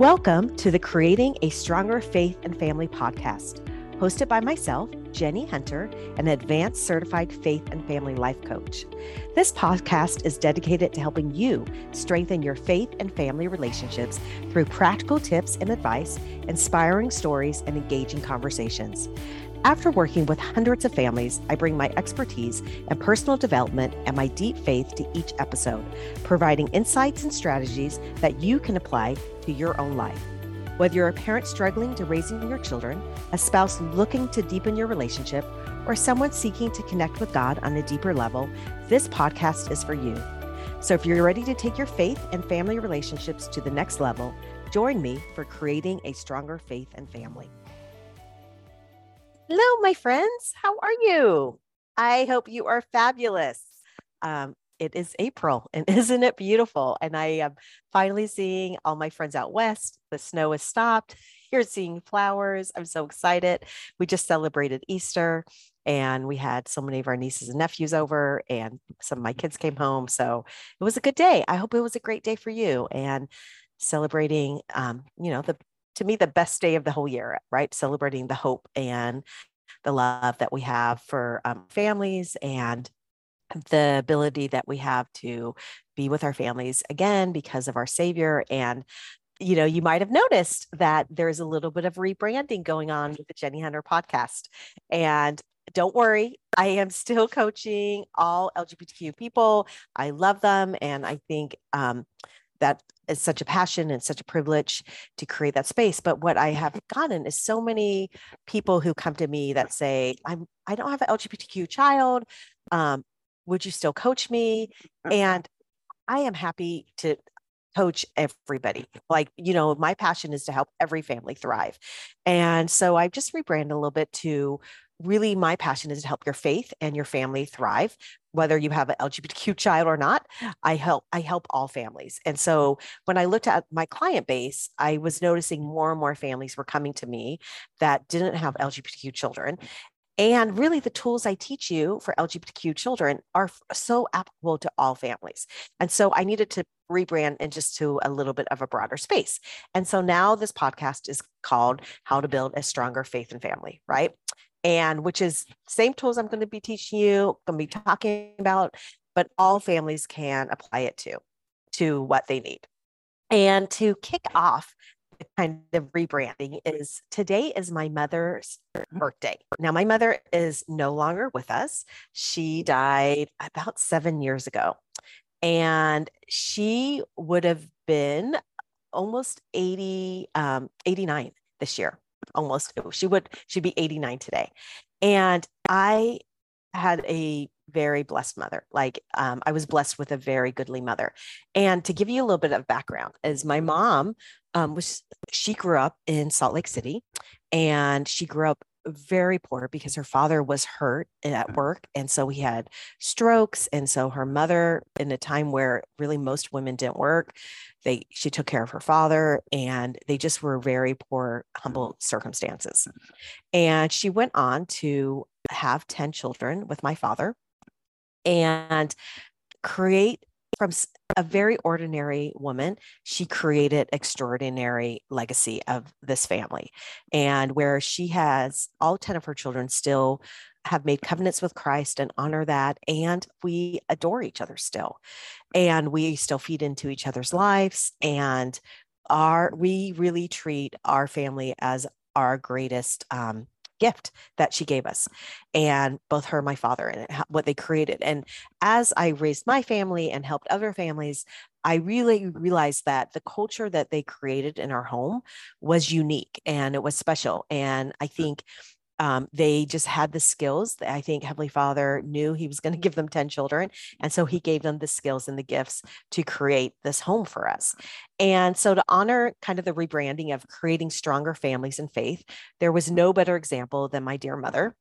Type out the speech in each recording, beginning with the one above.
Welcome to the Creating a Stronger Faith and Family podcast, hosted by myself, Jenny Hunter, an advanced certified faith and family life coach. This podcast is dedicated to helping you strengthen your faith and family relationships through practical tips and advice, inspiring stories, and engaging conversations. After working with hundreds of families, I bring my expertise and personal development and my deep faith to each episode, providing insights and strategies that you can apply to your own life. Whether you're a parent struggling to raising your children, a spouse looking to deepen your relationship, or someone seeking to connect with God on a deeper level, this podcast is for you. So if you're ready to take your faith and family relationships to the next level, join me for creating a stronger faith and family. Hello, my friends. How are you? I hope you are fabulous. Um, it is April, and isn't it beautiful? And I am finally seeing all my friends out west. The snow has stopped. You're seeing flowers. I'm so excited. We just celebrated Easter, and we had so many of our nieces and nephews over, and some of my kids came home. So it was a good day. I hope it was a great day for you. And celebrating, um, you know, the to me the best day of the whole year, right? Celebrating the hope and the love that we have for um, families and the ability that we have to be with our families again because of our Savior. And, you know, you might have noticed that there's a little bit of rebranding going on with the Jenny Hunter podcast. And don't worry, I am still coaching all LGBTQ people. I love them. And I think um, that is such a passion and such a privilege to create that space but what i have gotten is so many people who come to me that say i'm i don't have an lgbtq child um, would you still coach me? Uh-huh. and i am happy to coach everybody. Like you know my passion is to help every family thrive. And so i've just rebranded a little bit to really my passion is to help your faith and your family thrive whether you have an lgbtq child or not i help i help all families and so when i looked at my client base i was noticing more and more families were coming to me that didn't have lgbtq children and really, the tools I teach you for LGBTQ children are so applicable to all families. And so I needed to rebrand and just to a little bit of a broader space. And so now this podcast is called How to Build a Stronger Faith and Family, right? And which is same tools I'm going to be teaching you, going to be talking about, but all families can apply it to, to what they need. And to kick off the kind of rebranding is today is my mother's birthday. Now, my mother is no longer with us. She died about seven years ago. And she would have been almost 80, um, 89 this year almost she would she'd be 89 today. And i had a very blessed mother like um, i was blessed with a very goodly mother. And to give you a little bit of background is my mom um, was she grew up in salt lake city and she grew up very poor because her father was hurt at mm. work and so he had strokes and so her mother in a time where really most women didn't work they she took care of her father and they just were very poor humble circumstances. And she went on to have 10 children with my father and create from a very ordinary woman, she created extraordinary legacy of this family. And where she has all 10 of her children still have made covenants with Christ and honor that. And we adore each other still. And we still feed into each other's lives. And our we really treat our family as our greatest um, gift that she gave us and both her and my father and what they created. And as i raised my family and helped other families i really realized that the culture that they created in our home was unique and it was special. And i think um, they just had the skills that I think Heavenly Father knew He was going to give them 10 children. And so He gave them the skills and the gifts to create this home for us. And so, to honor kind of the rebranding of creating stronger families in faith, there was no better example than my dear mother.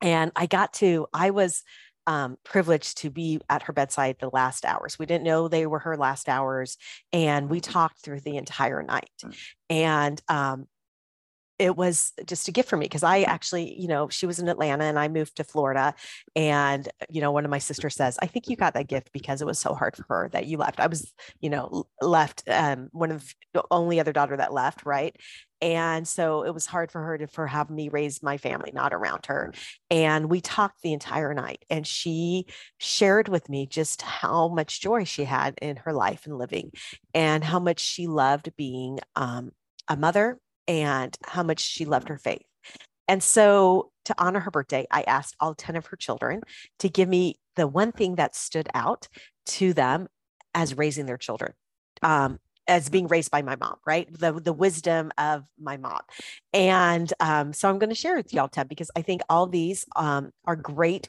And I got to, I was um, privileged to be at her bedside the last hours. We didn't know they were her last hours, and we talked through the entire night. And um, it was just a gift for me because I actually, you know, she was in Atlanta and I moved to Florida. And, you know, one of my sisters says, I think you got that gift because it was so hard for her that you left. I was, you know, left, um, one of the only other daughter that left, right? And so it was hard for her to for have me raise my family not around her. And we talked the entire night and she shared with me just how much joy she had in her life and living and how much she loved being um, a mother and how much she loved her faith. And so, to honor her birthday, I asked all 10 of her children to give me the one thing that stood out to them as raising their children. Um, as being raised by my mom, right? The the wisdom of my mom, and um, so I'm going to share with y'all, Ted, because I think all these um, are great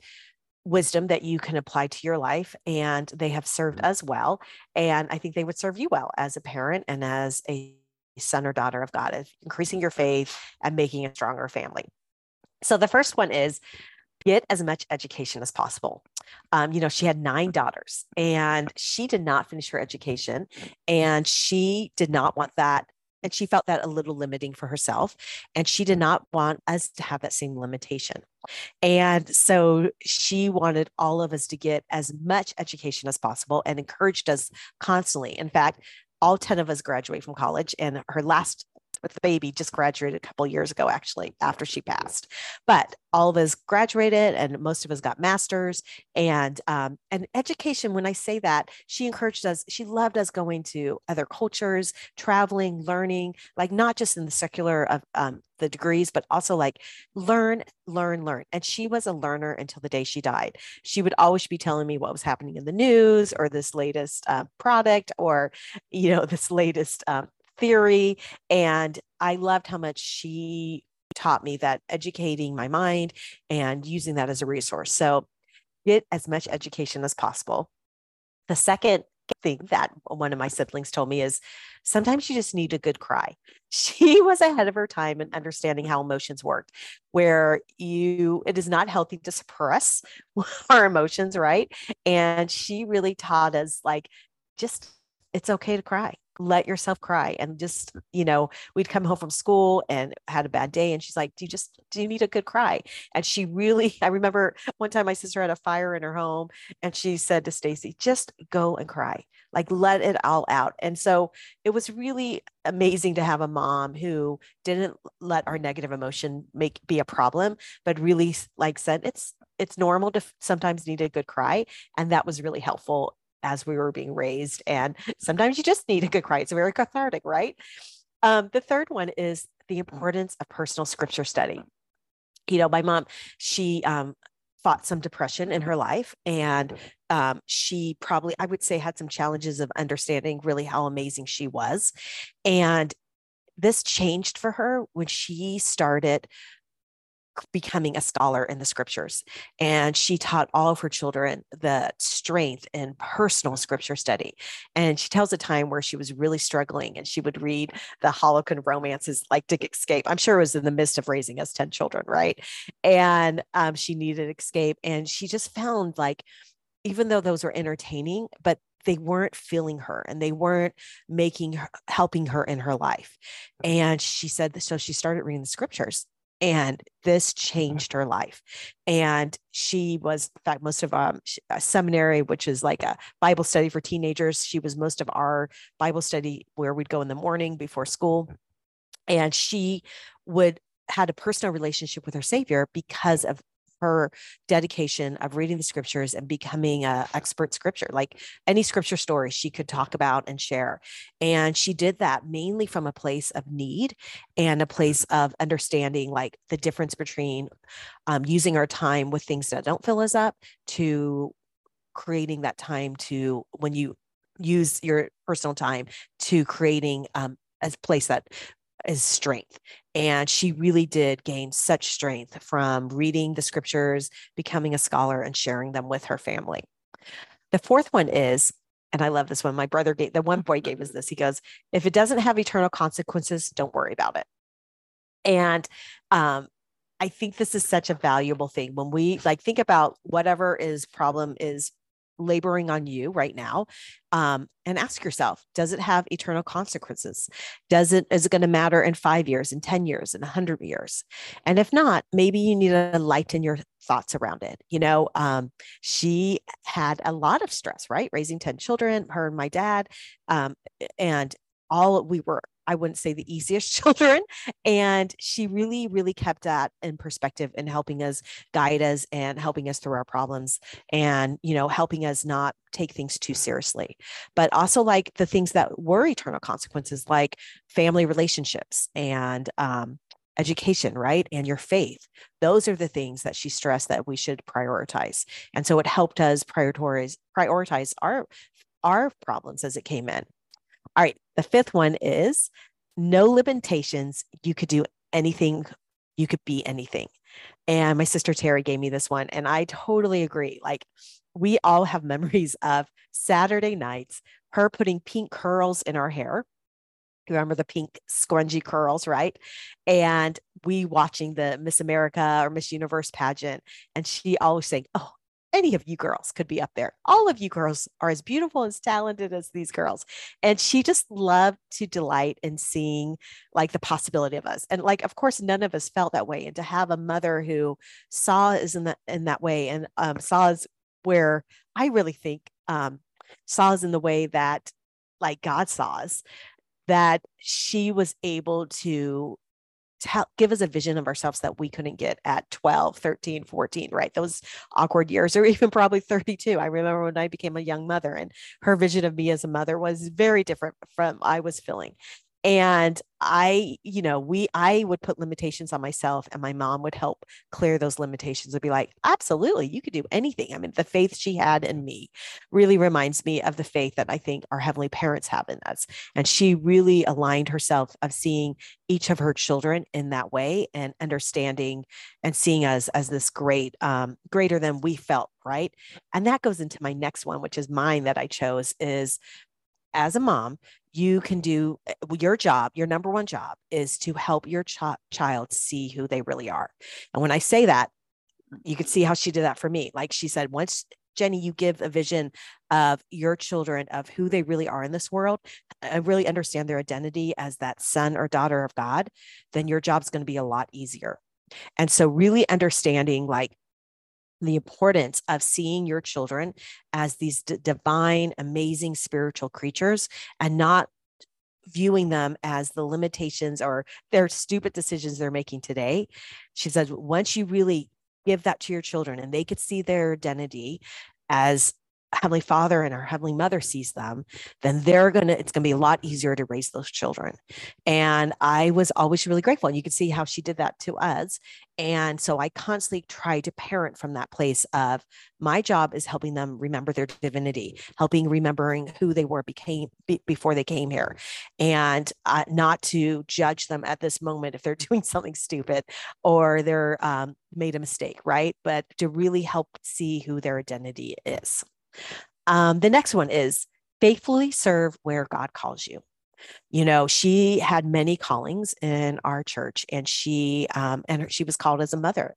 wisdom that you can apply to your life, and they have served us well, and I think they would serve you well as a parent and as a son or daughter of God, of increasing your faith and making a stronger family. So the first one is get as much education as possible. Um, you know, she had nine daughters and she did not finish her education and she did not want that. And she felt that a little limiting for herself. And she did not want us to have that same limitation. And so she wanted all of us to get as much education as possible and encouraged us constantly. In fact, all 10 of us graduate from college and her last with the baby just graduated a couple years ago actually after she passed. But all of us graduated and most of us got masters. And um, and education when i say that she encouraged us she loved us going to other cultures traveling learning like not just in the secular of um, the degrees but also like learn learn learn. And she was a learner until the day she died. She would always be telling me what was happening in the news or this latest uh, product or you know this latest um, theory. And I loved how much she taught me that educating my mind and using that as a resource. So get as much education as possible. The second thing that one of my siblings told me is sometimes you just need a good cry. She was ahead of her time in understanding how emotions worked, where you it is not healthy to suppress our emotions, right? And she really taught us like just it's okay to cry let yourself cry and just you know we'd come home from school and had a bad day and she's like do you just do you need a good cry? And she really i remember one time my sister had a fire in her home and she said to stacy just go and cry. Like let it all out. And so it was really amazing to have a mom who didn't let our negative emotion make be a problem but really like said it's it's normal to sometimes need a good cry. And that was really helpful as we were being raised. And sometimes you just need a good cry. It's very cathartic, right? Um, the third one is the importance of personal scripture study. You know, my mom, she um, fought some depression in her life and um, she probably i would say had some challenges of understanding really how amazing she was and this changed for her when she started becoming a scholar in the scriptures. And she taught all of her children the strength in personal scripture study. And she tells a time where she was really struggling and she would read the Harlequin romances like to escape. I'm sure it was in the midst of raising us 10 children, right? And um, she needed escape. And she just found like, even though those were entertaining, but they weren't feeling her and they weren't making her, helping her in her life. And she said, so she started reading the scriptures and this mm-hmm. changed her life. And she was in fact most of um, a seminary which is like a bible study for teenagers. She was most of our bible study where we'd go in the morning before school. And she would had a personal relationship with her savior because of her dedication of reading the scriptures and becoming an expert scripture like any scripture story she could talk about and share. And she did that mainly from a place of need and a place of understanding like the difference between um, using our time with things that don't fill us up to creating that time to when you use your personal time to creating um, a place that is strength. And she really did gain such strength from reading the scriptures, becoming a scholar, and sharing them with her family. The fourth one is, and I love this one, my brother gave, the one boy gave us this. He goes, if it doesn't have eternal consequences, don't worry about it. And um, I think this is such a valuable thing when we like think about whatever is problem is laboring on you right now um, and ask yourself does it have eternal consequences? Does it is it going to matter in five years in 10 years in a 100 years? And if not maybe you need to lighten your thoughts around it you know um, she had a lot of stress right? Raising 10 children her and my dad um, and all we were I wouldn't say the easiest children. And she really, really kept that in perspective and helping us guide us and helping us through our problems and, you know, helping us not take things too seriously. But also like the things that were eternal consequences, like family relationships and um, education, right? And your faith. Those are the things that she stressed that we should prioritize. And so it helped us prioritize prioritize our our problems as it came in. All right. The fifth one is no limitations. You could do anything, you could be anything. And my sister Terry gave me this one, and I totally agree. Like, we all have memories of Saturday nights, her putting pink curls in our hair. Remember the pink scrungy curls, right? And we watching the Miss America or Miss Universe pageant, and she always saying, Oh, any of you girls could be up there. All of you girls are as beautiful, as talented as these girls. And she just loved to delight in seeing like the possibility of us. And like, of course, none of us felt that way. And to have a mother who saw us in that in that way and um, saw us where I really think um, saw us in the way that like God saw us, that she was able to tell, give us a vision of ourselves that we couldn't get at 12, 13, 14, right? Those awkward years, or even probably 32. I remember when I became a young mother and her vision of me as a mother was very different from I was feeling and i you know we i would put limitations on myself and my mom would help clear those limitations would be like absolutely you could do anything. I mean the faith she had in me really reminds me of the faith that i think our heavenly parents have in us. And she really aligned herself of seeing each of her children in that way and understanding and seeing us as this great um, greater than we felt right? And that goes into my next one which is mine that i chose is as a mom, you can do eh, your job, your number one job is to help your ch- child see who they really are. And when I say that, you can see how she did that for me. Like she said, once Jenny, you give a vision of your children of who they really are in this world, and really understand their identity as that son or daughter of God, then your job's going to be a lot easier. And so, really understanding like the importance of seeing your children as these d- divine, amazing spiritual creatures and not viewing them as the limitations or their stupid decisions they're making today. She says, once you really give that to your children and they could see their identity as Heavenly Father and our Heavenly Mother sees them, then they're to, it's to be a lot easier to raise those children. And I was always really grateful. And you could see how she did that to us. And so I constantly try to parent from that place of my job is helping them remember their divinity, helping remembering who they were became be, before they came here, and uh, not to judge them at this moment if they're doing something stupid or they're um, made a mistake, right? But to really help see who their identity is. Um, the next one is faithfully serve where God calls you. You know, she had many callings in our church, and she um, and she was called as a mother,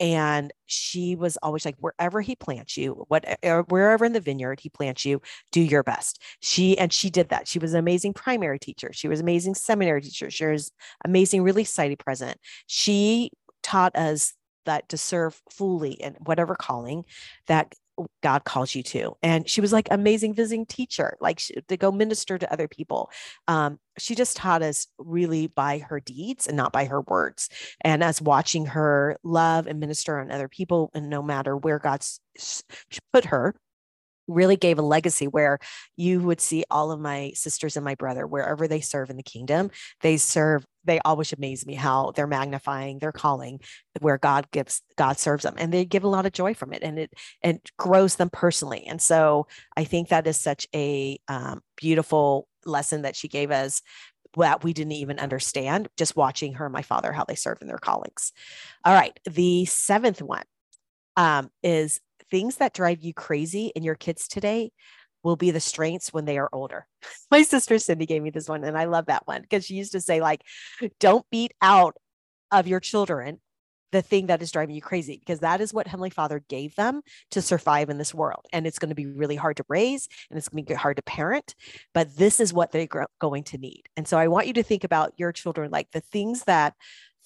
and she was always like, wherever he plants you, what wherever in the vineyard he plants you, do your best. She and she did that. She was an amazing primary teacher. She was amazing seminary teacher. She was amazing relief society president. She taught us that to serve fully in whatever calling that God calls you to. And she was like amazing visiting teacher, like she, to go minister to other people. Um, she just taught us really by her deeds and not by her words. And as watching her love and minister on other people, and no matter where God's put her, really gave a legacy where you would see all of my sisters and my brother wherever they serve in the kingdom they serve they always amaze me how they're magnifying their calling where god gives god serves them and they give a lot of joy from it and it and grows them personally and so i think that is such a um, beautiful lesson that she gave us that we didn't even understand just watching her and my father how they serve in their callings. All right the seventh one um, is things that drive you crazy in your kids today will be the strengths when they are older. My sister Cindy gave me this one, and I love that one because she used to say, like, don't beat out of your children the thing that is driving you crazy because that is what Heavenly Father gave them to survive in this world. And it's going to be really hard to raise and it's going to be hard to parent, but this is what they're going to need. And so I want you to think about your children like the things that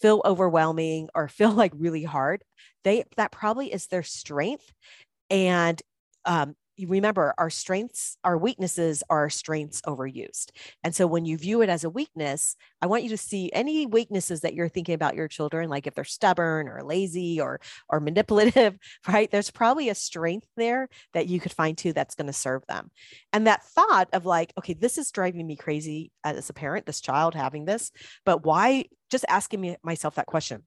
feel overwhelming or feel like really hard. They that probably is their strength. And um, remember our strengths, our weaknesses are our strengths overused. And so when you view it as a weakness, I want you to see any weaknesses that you're thinking about your children, like if they're stubborn or lazy or or manipulative, right? There's probably a strength there that you could find too that's going to serve them. And that thought of like, okay, this is driving me crazy as a parent, this child having this, but why just asking me myself that question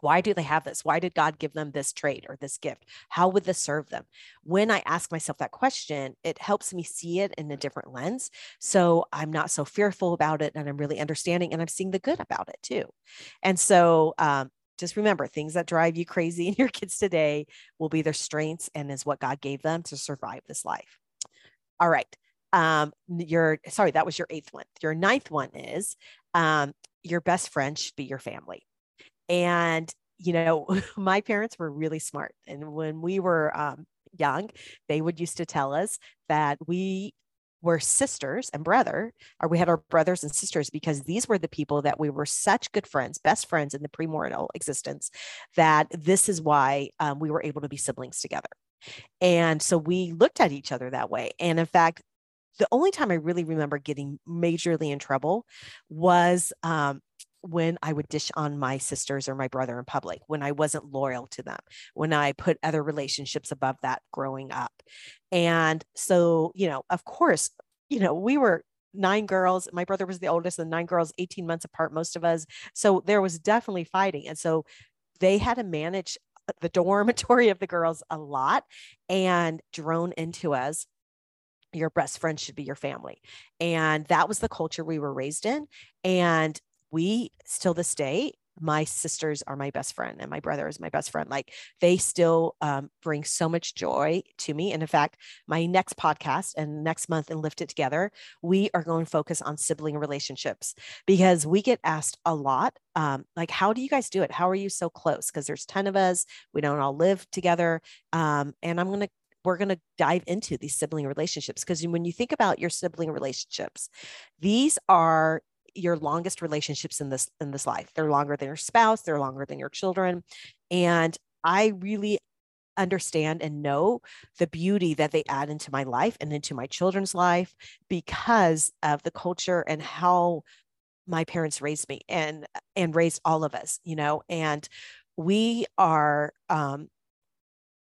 why do they have this? Why did God give them this trait or this gift? How would this serve them? When I ask myself that question, it helps me see it in a different lens. So I'm not so fearful about it and I'm really understanding and I'm seeing the good about it too. And so, um, just remember things that drive you crazy in your kids today will be their strengths and is what God gave them to survive this life. All right. Um, your sorry, that was your eighth one. Your ninth one is um, your best friend should be your family. And, you know, my parents were really smart. And when we were um, young, they would used to tell us that we were sisters and brother, or we had our brothers and sisters because these were the people that we were such good friends, best friends in the premortal existence, that this is why um, we were able to be siblings together. And so we looked at each other that way. And in fact, the only time I really remember getting majorly in trouble was um, when I would dish on my sisters or my brother in public, when I wasn't loyal to them, when I put other relationships above that growing up. And so, you know, of course, you know, we were nine girls. My brother was the oldest, and nine girls, 18 months apart, most of us. So there was definitely fighting. And so they had to manage uh, the dormitory of the girls a lot and drone into us your best friend should be your family. And that was the culture we were raised in. And we still this day my sisters are my best friend and my brother is my best friend like they still um, bring so much joy to me. And in fact my next podcast and next month and lift it together we are going to focus on sibling relationships because we get asked a lot um, like how do you guys do it? How are you so close? Because there's 10 of us we don't all live together um, and i'm going to we're going to dive into these sibling relationships because when you think about your sibling relationships these are your longest relationships in this in this life. They're longer than your spouse, they're longer than your children. And I really understand and know the beauty that they add into my life and into my children's life because of the culture and how my parents raised me and and raised all of us you know and we are um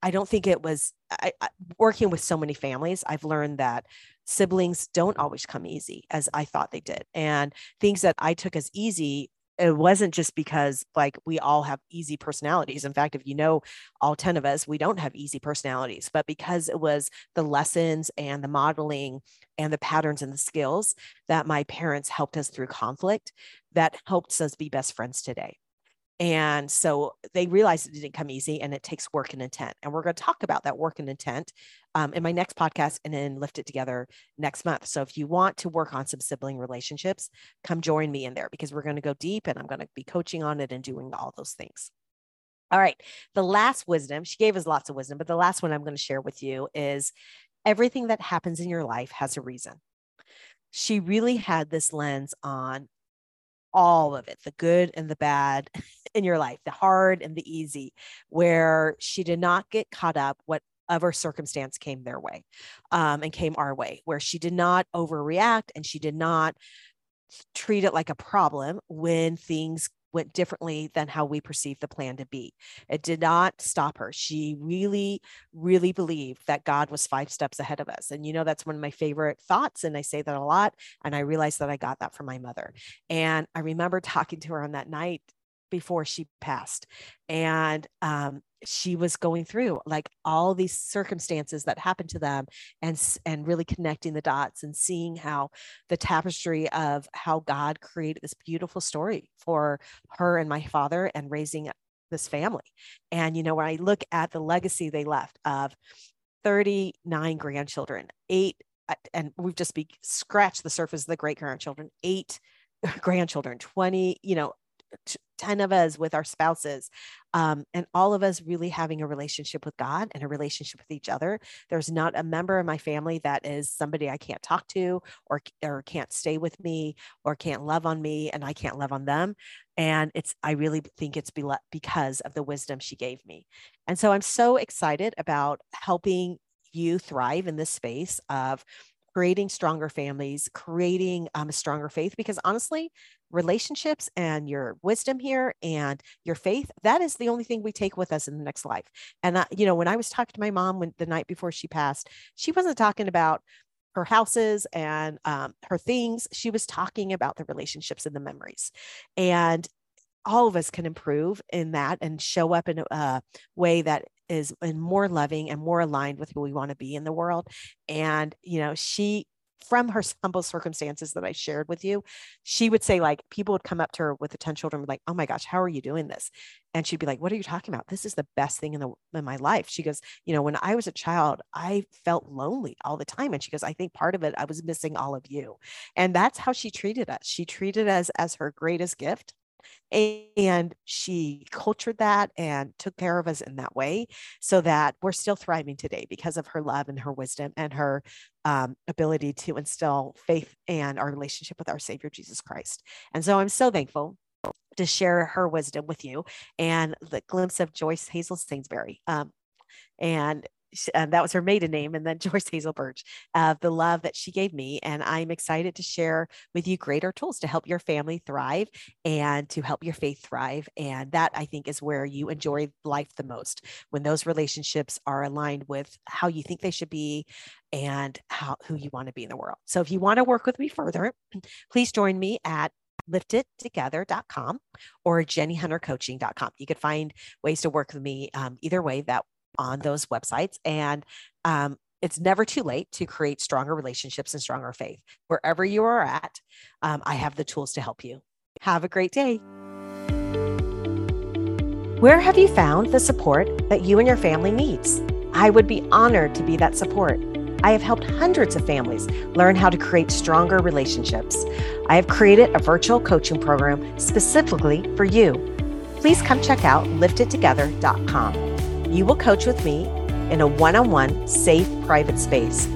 i don't think it was I, I, working with so many families i've learned that siblings don't always come easy as I thought they did. And things that I took as easy it wasn't just because like we all have easy personalities. In fact if you know all 10 of us we don't have easy personalities. But because it was the lessons and the modeling and the patterns and the skills that my parents helped us through conflict that helped us be best friends today and so they realized it didn't come easy and it takes work and intent. And we're going to talk about that work and intent um, in my next podcast and then lift it together next month. So if you want to work on some sibling relationships, come join me in there because we're going to go deep and I'm going to be coaching on it and doing all those things. All right. The last wisdom, she gave us lots of wisdom, but the last one I'm going to share with you is everything that happens in your life has a reason. She really had this lens on all of it the good and the bad in your life, the hard and the easy, where she did not get caught up whatever circumstance came their way um, and came our way, where she did not overreact and she did not treat it like a problem when things went differently than how we perceived the plan to be. It did not stop her. She really, really believed that God was five steps ahead of us. And you know, that's one of my favorite thoughts. And I say that a lot. And I realized that I got that from my mother. And I remember talking to her on that night before she passed. And um, she was going through like all these circumstances that happened to them and and really connecting the dots and seeing how the tapestry of how God created this beautiful story for her and my father and raising this family. And you know, when I look at the legacy they left of 39 grandchildren, eight uh, and we've just be scratched the surface of the great grandchildren, eight grandchildren, 20, you know, 10 of us with our spouses, um, and all of us really having a relationship with God and a relationship with each other. There's not a member of my family that is somebody I can't talk to or, or can't stay with me or can't love on me and I can't love on them. And it's, I really think it's because of the wisdom she gave me. And so I'm so excited about helping you thrive in this space of creating stronger families, creating um, a stronger faith. Because honestly, relationships and your wisdom here and your faith, that is the only thing we take with us in the next life. And, I, you know, when I was talking to my mom when the night before she passed, she wasn't talking about her houses and um, her things. She was talking about the relationships and the memories. And all of us can improve in that and show up in a way that is and more loving and more aligned with who we want to be in the world. And, you know, she, from her humble circumstances that I shared with you, she would say, like, people would come up to her with the 10 children, like, oh my gosh, how are you doing this? And she'd be like, what are you talking about? This is the best thing in the in my life. She goes, you know, when I was a child, I felt lonely all the time. And she goes, I think part of it, I was missing all of you. And that's how she treated us. She treated us as her greatest gift and she cultured that and took care of us in that way so that we're still thriving today because of her love and her wisdom and her um, ability to instill faith and our relationship with our Savior Jesus Christ. And so I'm so thankful to share her wisdom with you and the glimpse of Joyce Hazel Sainsbury. Um, and and that was her maiden name, and then Joyce Hazel Birch, uh, the love that she gave me. And I'm excited to share with you greater tools to help your family thrive and to help your faith thrive. And that I think is where you enjoy life the most when those relationships are aligned with how you think they should be and how who you want to be in the world. So if you want to work with me further, please join me at liftittogether.com or jennyhuntercoaching.com. You could find ways to work with me um, either way that on those websites. And um, it's never too late to create stronger relationships and stronger faith. Wherever you are at, um, I have the tools to help you. Have a great day. Where have you found the support that you and your family needs? I would be honored to be that support. I have helped hundreds of families learn how to create stronger relationships. I have created a virtual coaching program specifically for you. Please come check out liftittogether.com. You will coach with me in a one on one, safe, private space.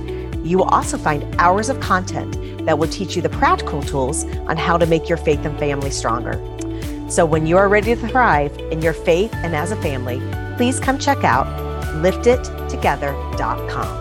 You will also find hours of content that will teach you the practical tools on how to make your faith and family stronger. So, when you are ready to thrive in your faith and as a family, please come check out liftittogether.com.